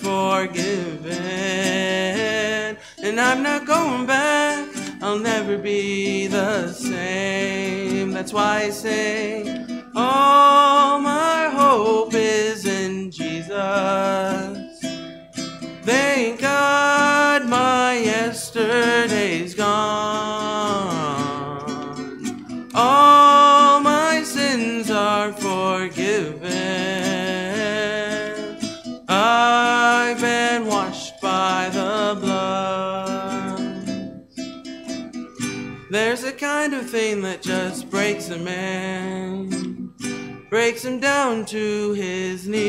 forgiven, and I'm not going back. I'll never be the same. That's why I say, all my hope is in Jesus. Thank God my yesterday's gone. Kind of thing that just breaks a man, breaks him down to his knees.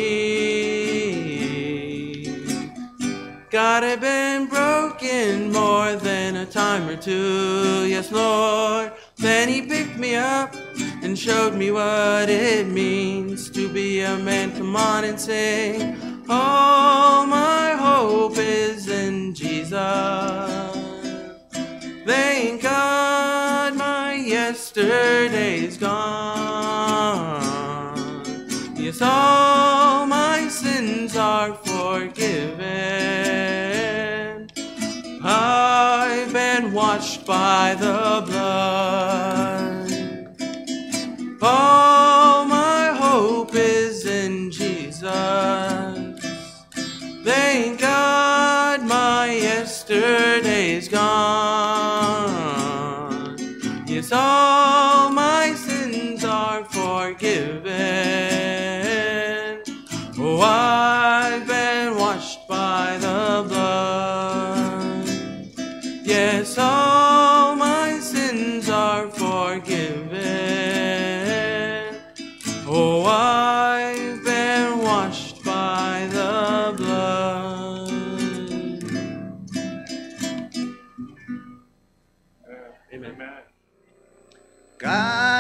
God, I've been broken more than a time or two. Yes, Lord. Then He picked me up and showed me what it means to be a man. Come on and say, All my hope is in Jesus. Thank God my yesterday's gone. Yes, all my sins are forgiven. I've been washed by the blood. All my hope is in Jesus. Thank Yes, all my sins are forgiven. Oh, I've been washed by the blood. Yes, all my sins are forgiven. Oh, I've been washed by the blood. Uh, amen. Coming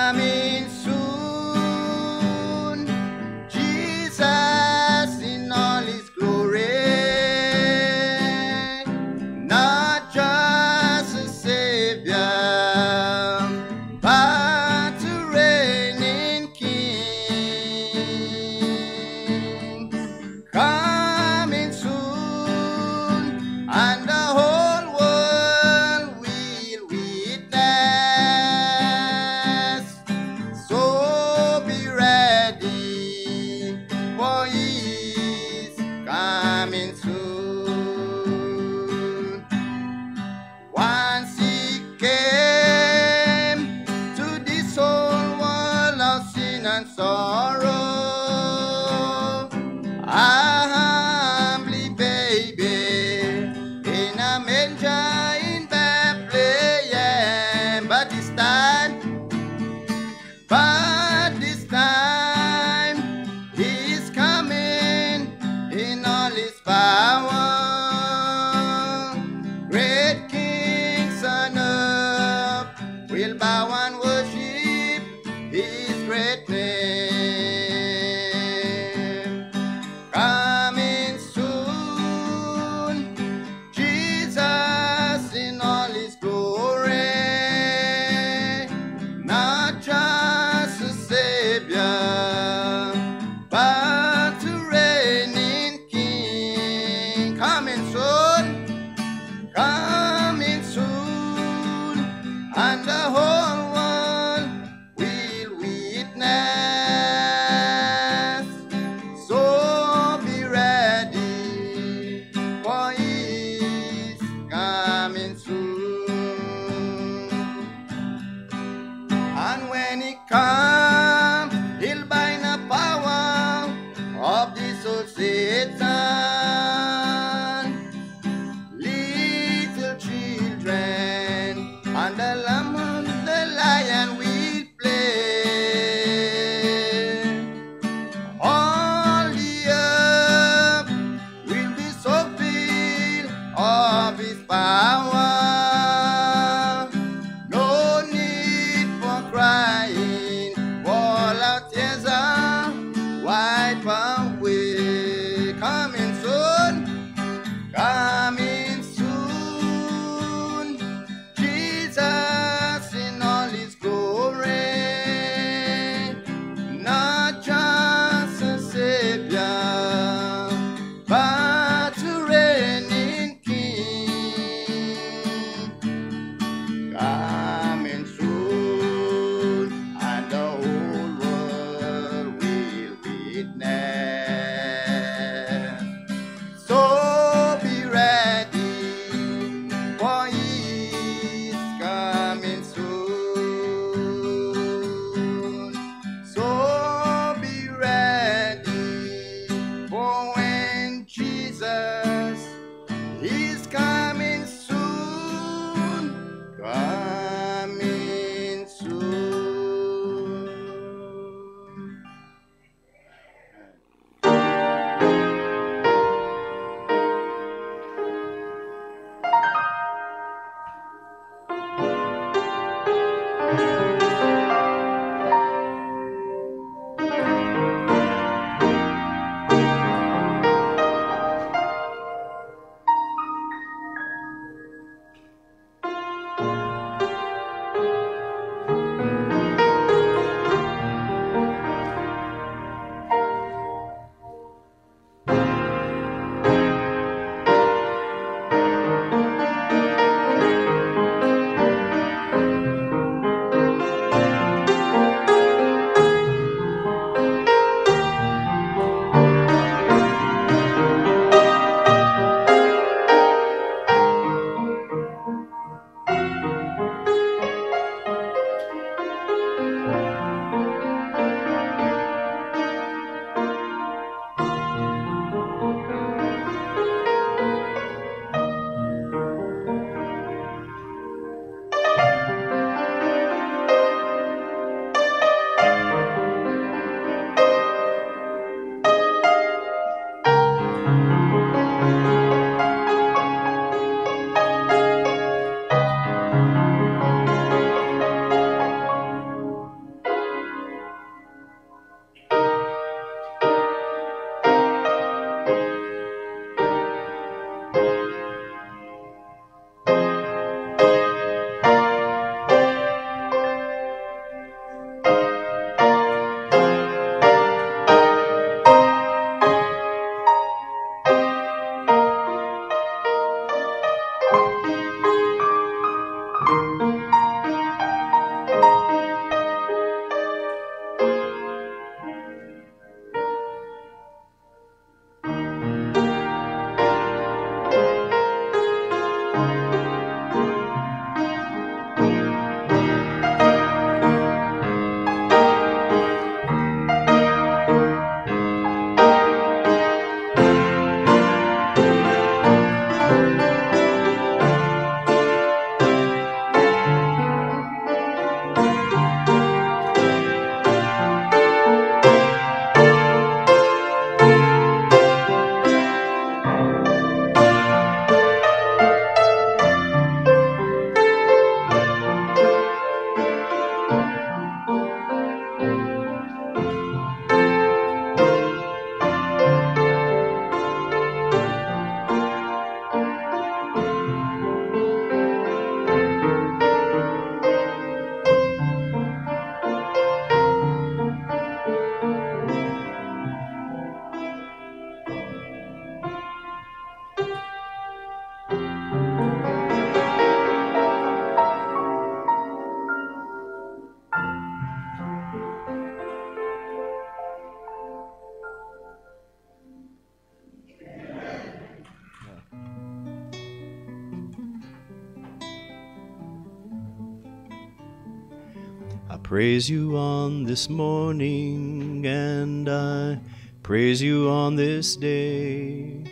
praise you on this morning, and I praise you on this day.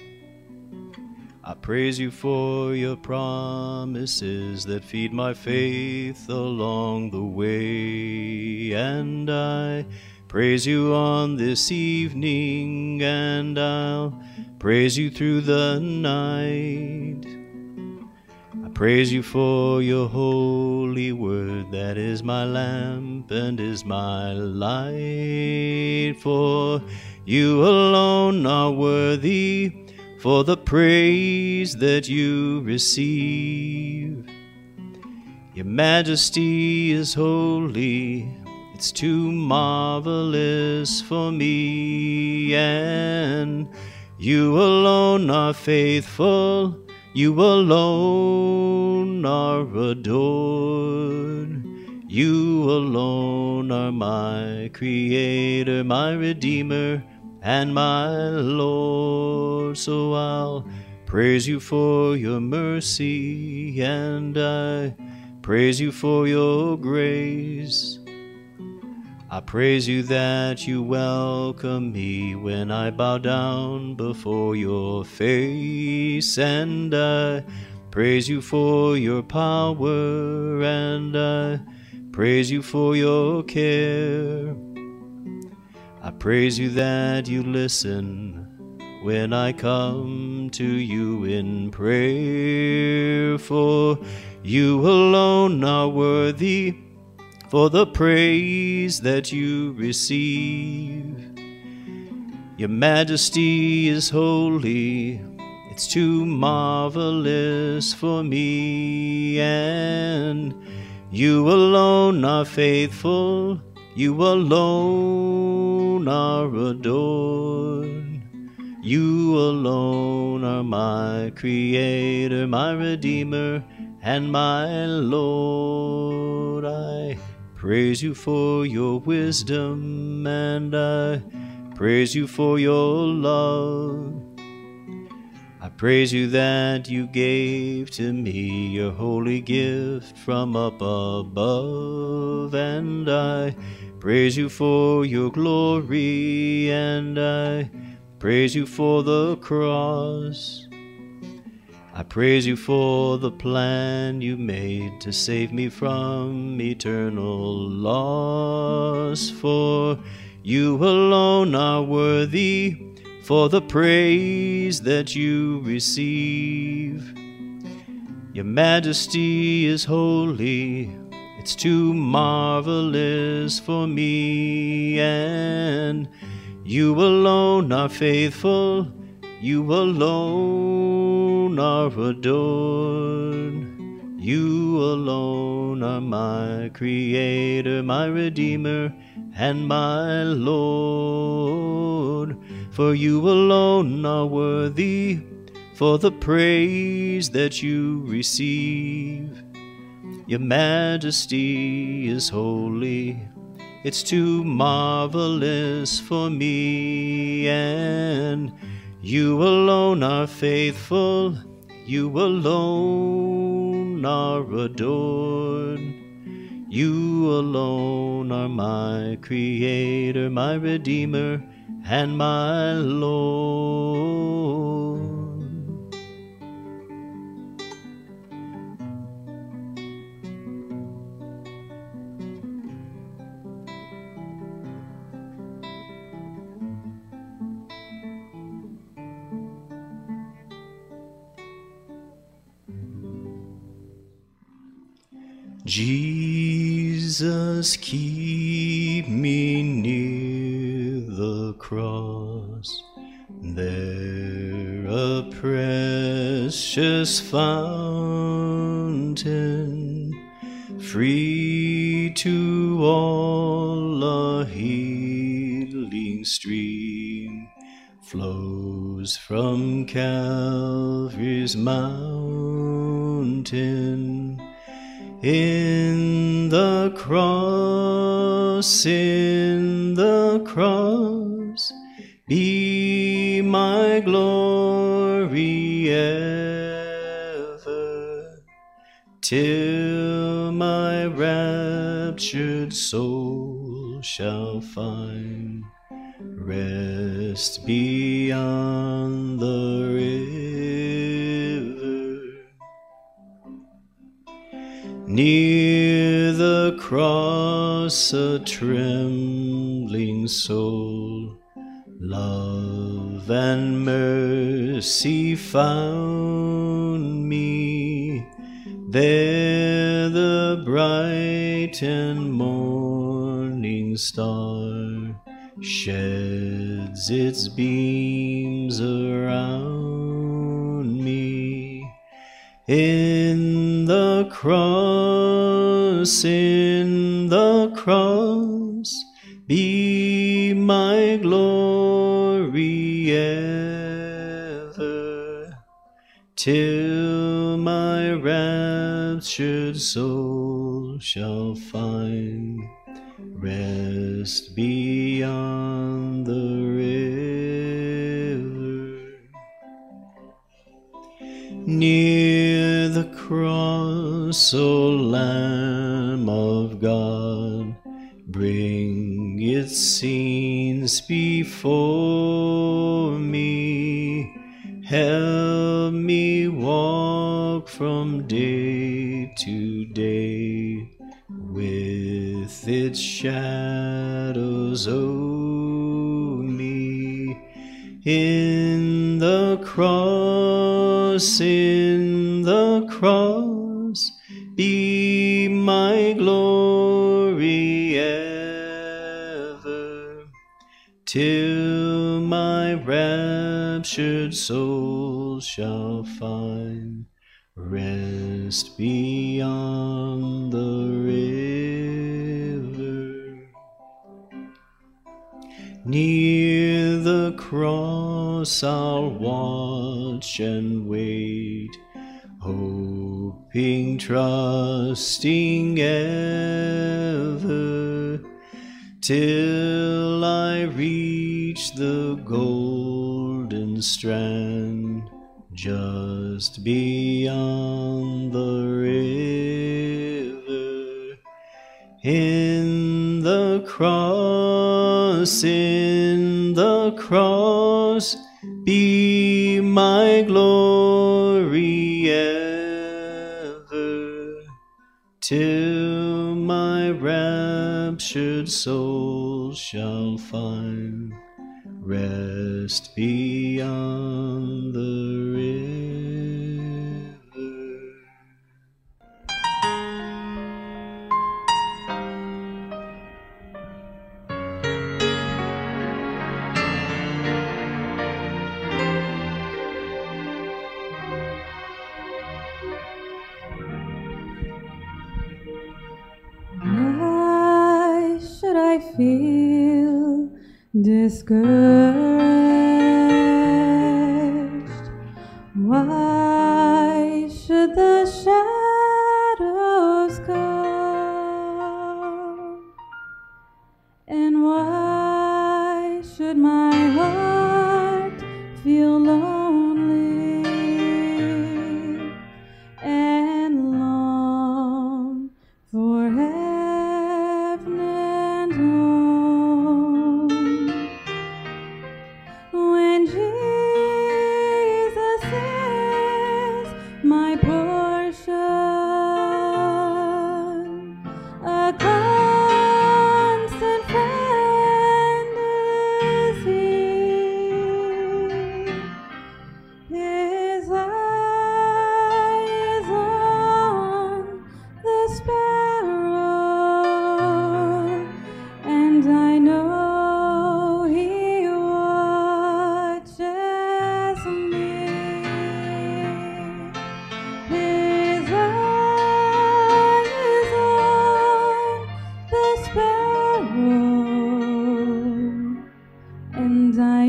I praise you for your promises that feed my faith along the way. And I praise you on this evening, and I'll praise you through the night. Praise you for your holy word that is my lamp and is my light. For you alone are worthy for the praise that you receive. Your majesty is holy, it's too marvelous for me, and you alone are faithful, you alone are adored. You alone are my Creator, my Redeemer, and my Lord. So I'll praise you for your mercy, and I praise you for your grace. I praise you that you welcome me when I bow down before your face, and I praise you for your power, and I praise you for your care. I praise you that you listen when I come to you in prayer, for you alone are worthy for the praise that you receive. Your majesty is holy, it's too marvelous for me, and you alone are faithful, you alone are adored. You alone are my Creator, my Redeemer, and my Lord. I praise you for your wisdom, and I praise you for your love. I praise you that you gave to me your holy gift from up above, and I praise you for your glory, and I praise you for the cross. I praise you for the plan you made to save me from eternal loss. For you alone are worthy for the praise that you receive. Your majesty is holy, it's too marvelous for me, and you alone are faithful, you alone are adored. You alone are my Creator, my Redeemer, and my Lord. For you alone are worthy for the praise that you receive. Your majesty is holy, it's too marvelous for me, and you alone are faithful, you alone are adored. You alone are my Creator, my Redeemer, and my Lord. Jesus, keep me near the cross, there a precious fountain, free to all a healing stream flows from Calvary's mountain. In the cross, in the cross, be my glory ever, till my raptured soul shall find rest beyond the river. Near the cross, a trembling soul, love and mercy found me. There the bright and morning star sheds its beams around. In the cross, in the cross, be my glory ever, till my raptured soul shall find rest beyond the river. Near cross, O Lamb of God, bring its scenes before me. Help me walk from day to day with its shadows o'er me. In the cross, in cross, be my glory ever, till my raptured soul shall find rest beyond the river. Near the cross I'll watch and wait, oh, hoping, trusting ever, till I reach the golden strand just beyond the river. In the cross, in the cross, be my glory raptured soul shall find rest beyond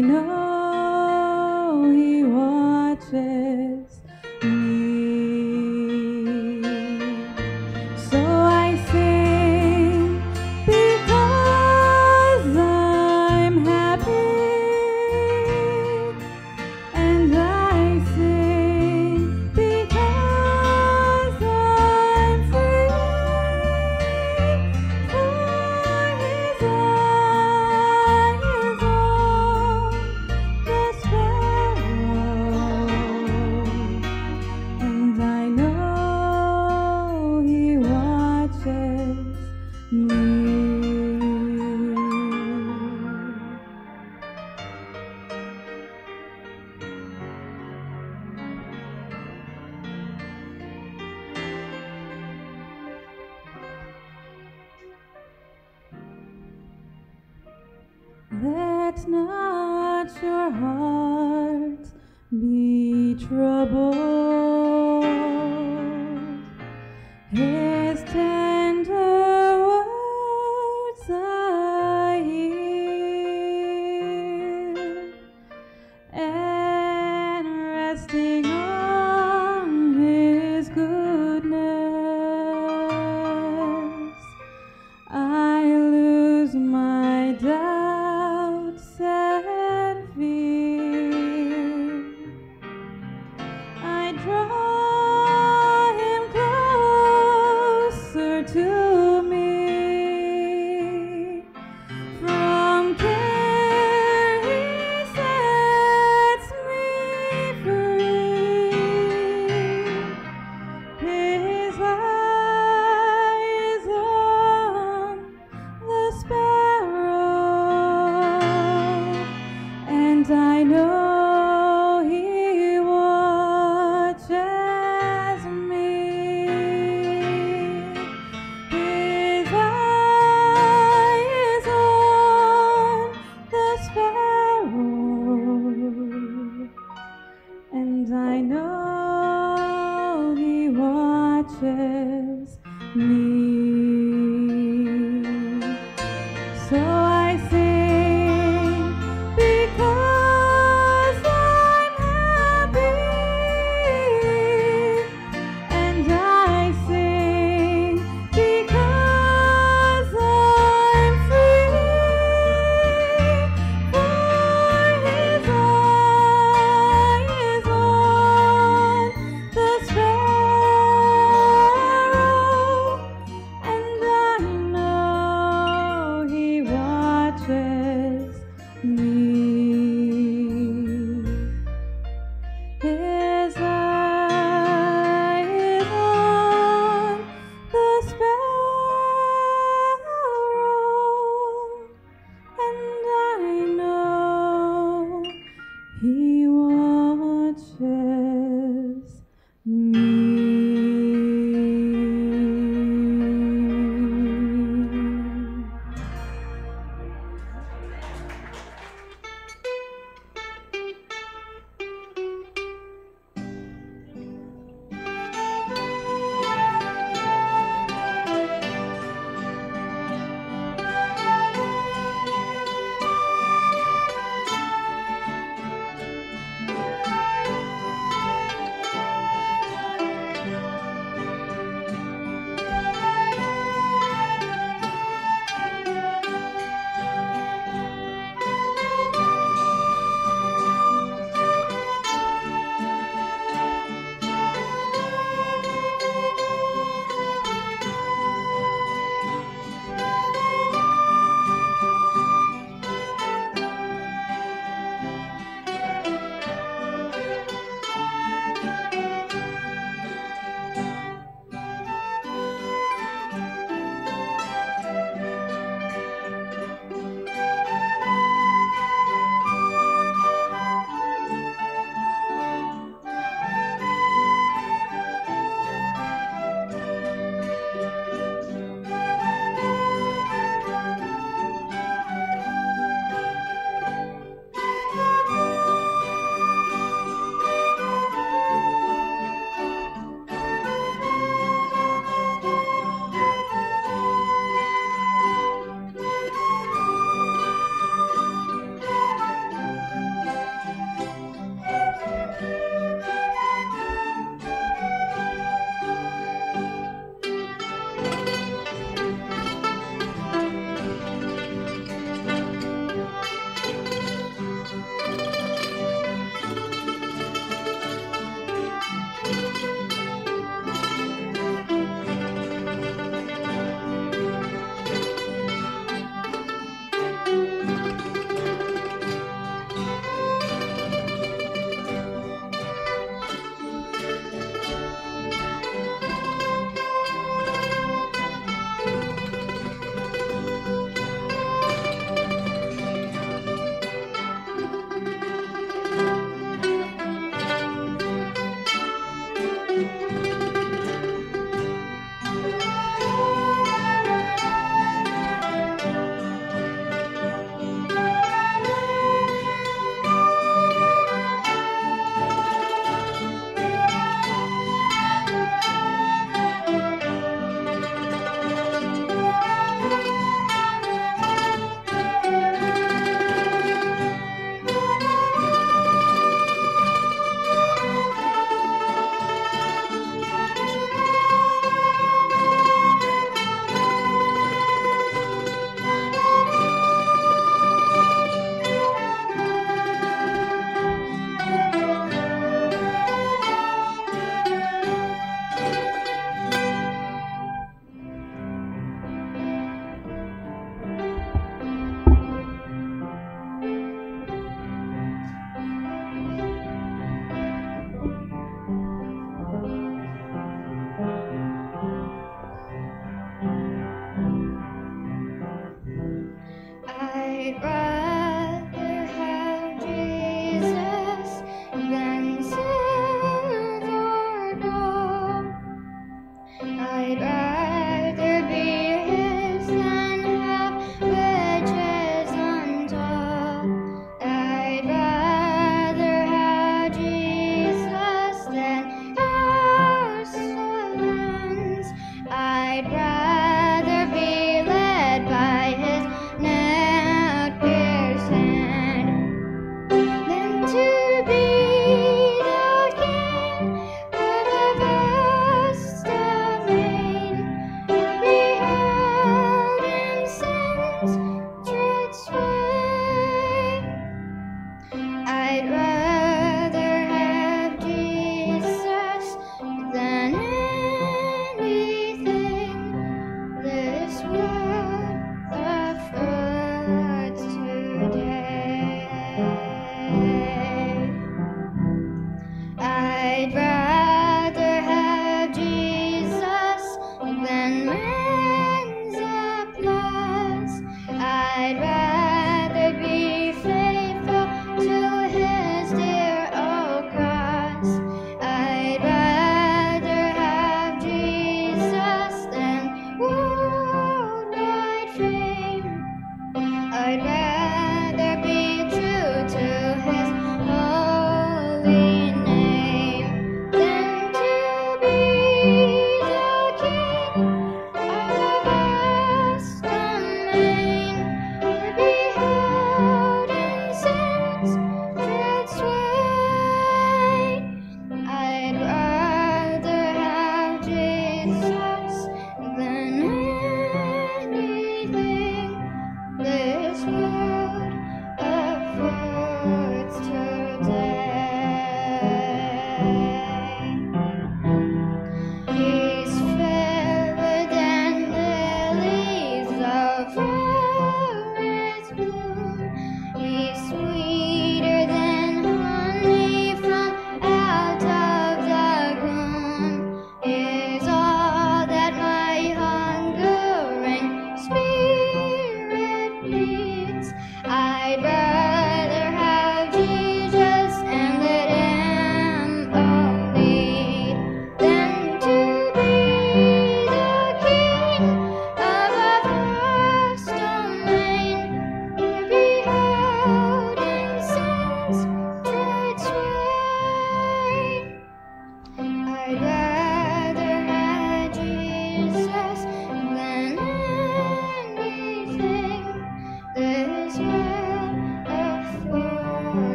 I know.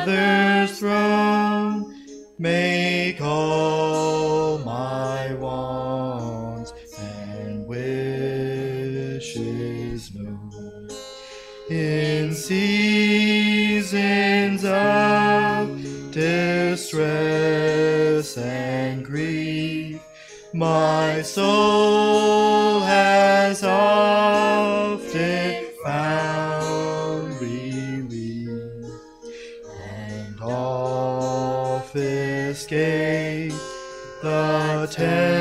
Father's throne, make all my wants and wishes known. In seasons of distress and grief, my soul. tell.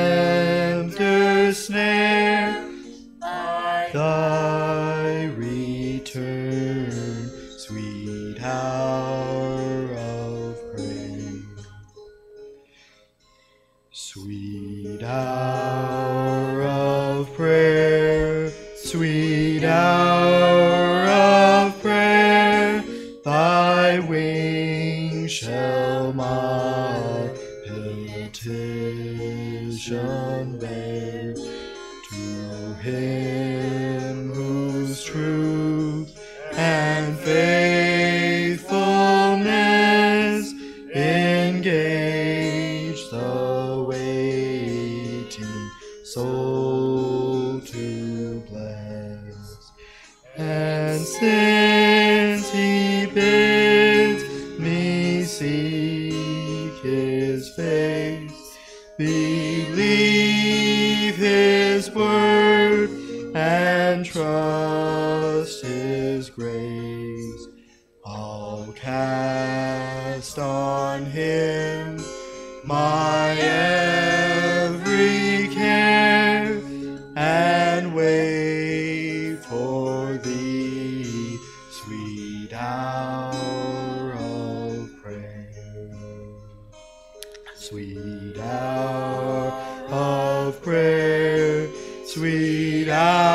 hour of prayer, sweet hour.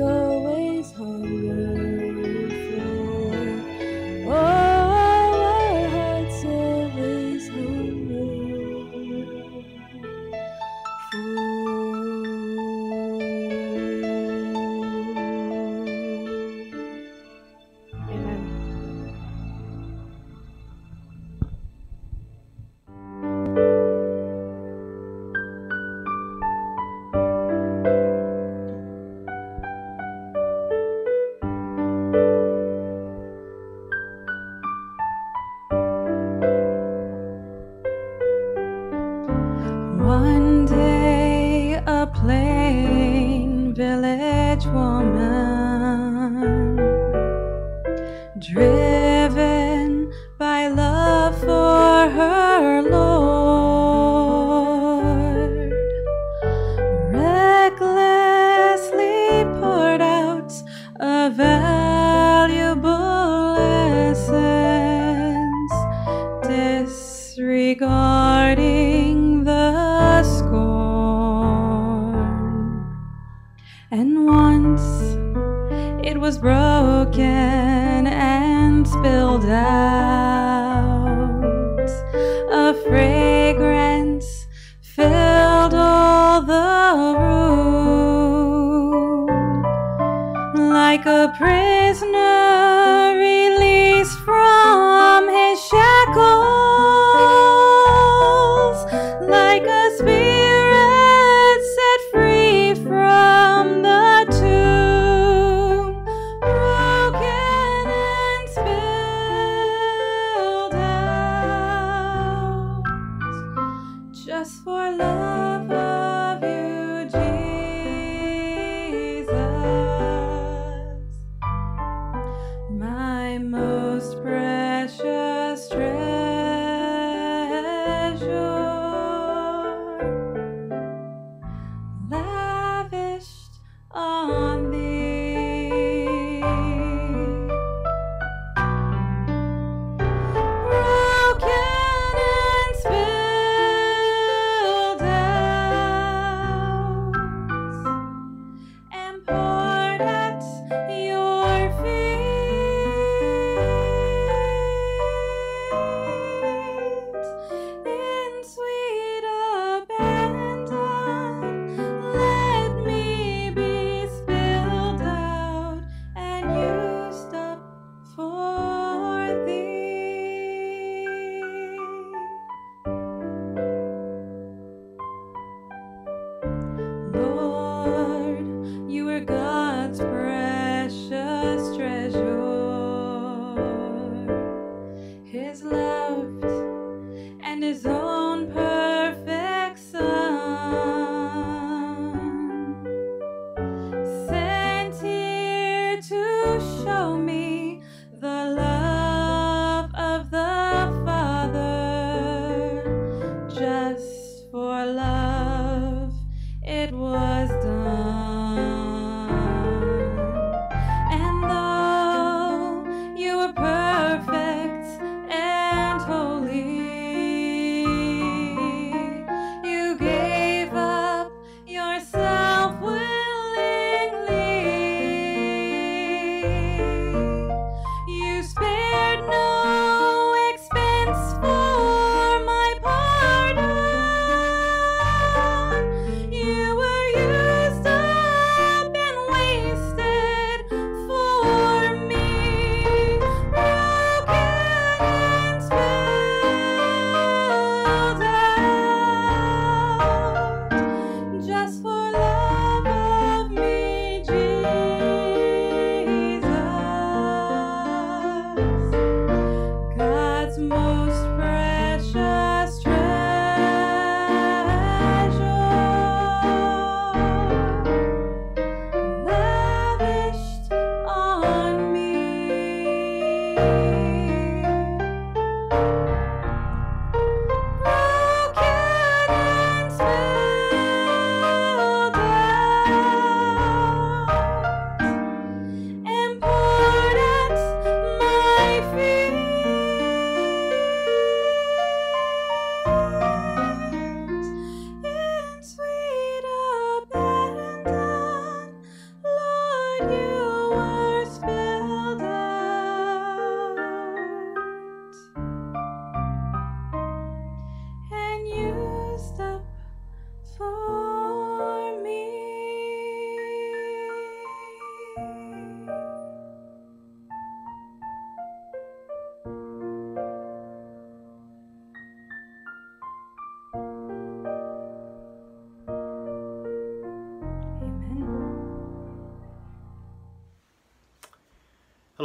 Our my most precious treasure.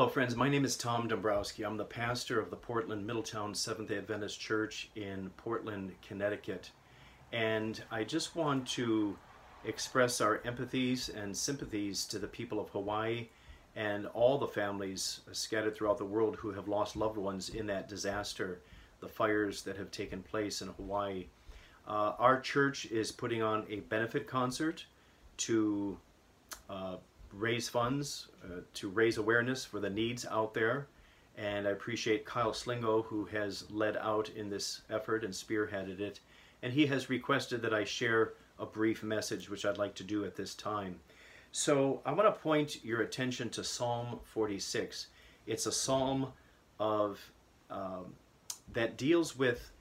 Hello, friends. My name is Tom Dombrowski. I'm the pastor of the Portland Middletown Seventh day Adventist Church in Portland, Connecticut. And I just want to express our empathies and sympathies to the people of Hawaii and all the families scattered throughout the world who have lost loved ones in that disaster, the fires that have taken place in Hawaii. Uh, our church is putting on a benefit concert to uh, raise funds, uh, to raise awareness for the needs out there. And I appreciate Kyle Slingo, who has led out in this effort and spearheaded it. And he has requested that I share a brief message, which I'd like to do at this time. So I want to point your attention to Psalm 46. It's a psalm of um, that deals with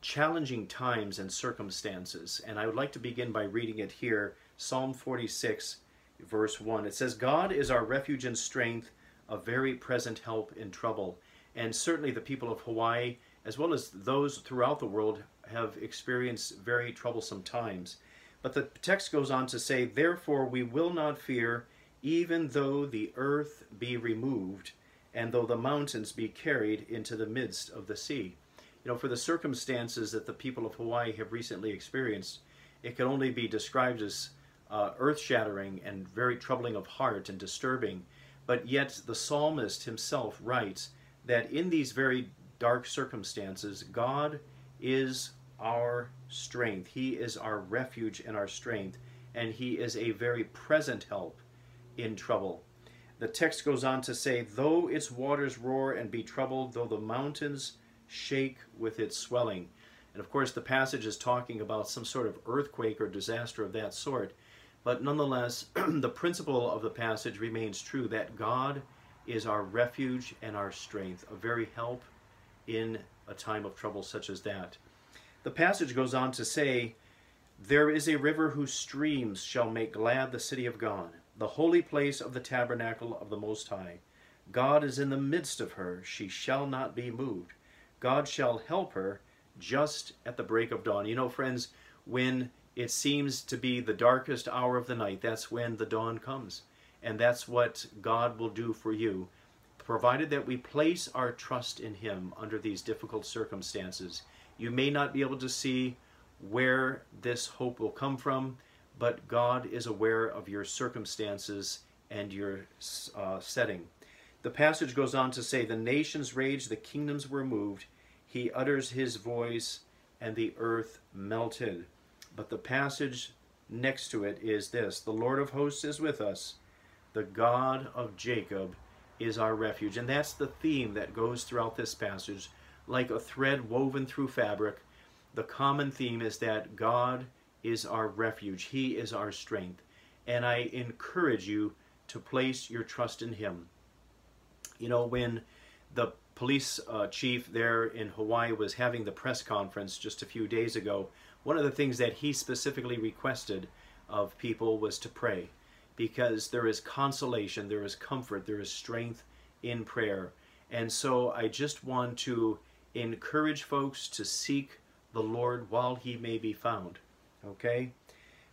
challenging times and circumstances. And I would like to begin by reading it here Psalm 46, verse 1. It says, God is our refuge and strength, a very present help in trouble. And certainly the people of Hawaii, as well as those throughout the world, have experienced very troublesome times. But the text goes on to say, Therefore we will not fear, even though the earth be removed, and though the mountains be carried into the midst of the sea. You know, for the circumstances that the people of Hawaii have recently experienced, it can only be described as uh, earth shattering and very troubling of heart and disturbing. But yet, the psalmist himself writes that in these very dark circumstances, God is our strength. He is our refuge and our strength, and He is a very present help in trouble. The text goes on to say, Though its waters roar and be troubled, though the mountains shake with its swelling. And of course, the passage is talking about some sort of earthquake or disaster of that sort. But nonetheless, the principle of the passage remains true that God is our refuge and our strength, a very help in a time of trouble such as that. The passage goes on to say, There is a river whose streams shall make glad the city of God, the holy place of the tabernacle of the Most High. God is in the midst of her, she shall not be moved. God shall help her just at the break of dawn. You know, friends, when it seems to be the darkest hour of the night, that's when the dawn comes. And that's what God will do for you. provided that we place our trust in Him under these difficult circumstances. You may not be able to see where this hope will come from, but God is aware of your circumstances and your uh, setting. The passage goes on to say, The nations raged, the kingdoms were moved. He utters his voice, and the earth melted. But the passage next to it is this The Lord of hosts is with us, the God of Jacob is our refuge. And that's the theme that goes throughout this passage, like a thread woven through fabric. The common theme is that God is our refuge, He is our strength. And I encourage you to place your trust in Him. You know, when the police uh, chief there in Hawaii was having the press conference just a few days ago, one of the things that he specifically requested of people was to pray because there is consolation, there is comfort, there is strength in prayer. And so I just want to encourage folks to seek the Lord while he may be found. Okay?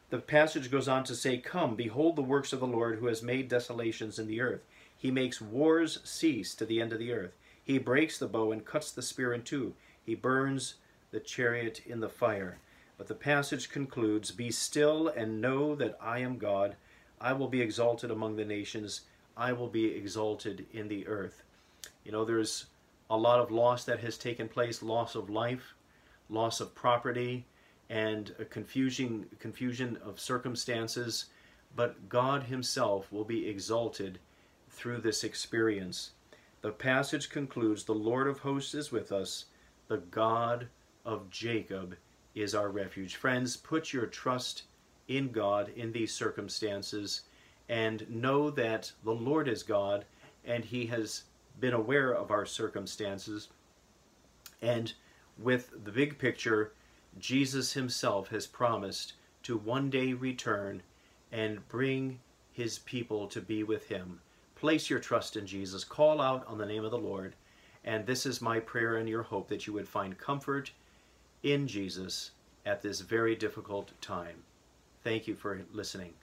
The passage goes on to say, Come, behold the works of the Lord who has made desolations in the earth. He makes wars cease to the end of the earth. He breaks the bow and cuts the spear in two. He burns the chariot in the fire. But the passage concludes Be still and know that I am God. I will be exalted among the nations. I will be exalted in the earth. You know, there's a lot of loss that has taken place loss of life, loss of property, and a confusion, confusion of circumstances. But God Himself will be exalted through this experience. The passage concludes The Lord of hosts is with us, the God of Jacob is our refuge. Friends, put your trust in God in these circumstances and know that the Lord is God and He has been aware of our circumstances. And with the big picture, Jesus Himself has promised to one day return and bring His people to be with Him. Place your trust in Jesus. Call out on the name of the Lord. And this is my prayer and your hope that you would find comfort in Jesus at this very difficult time. Thank you for listening.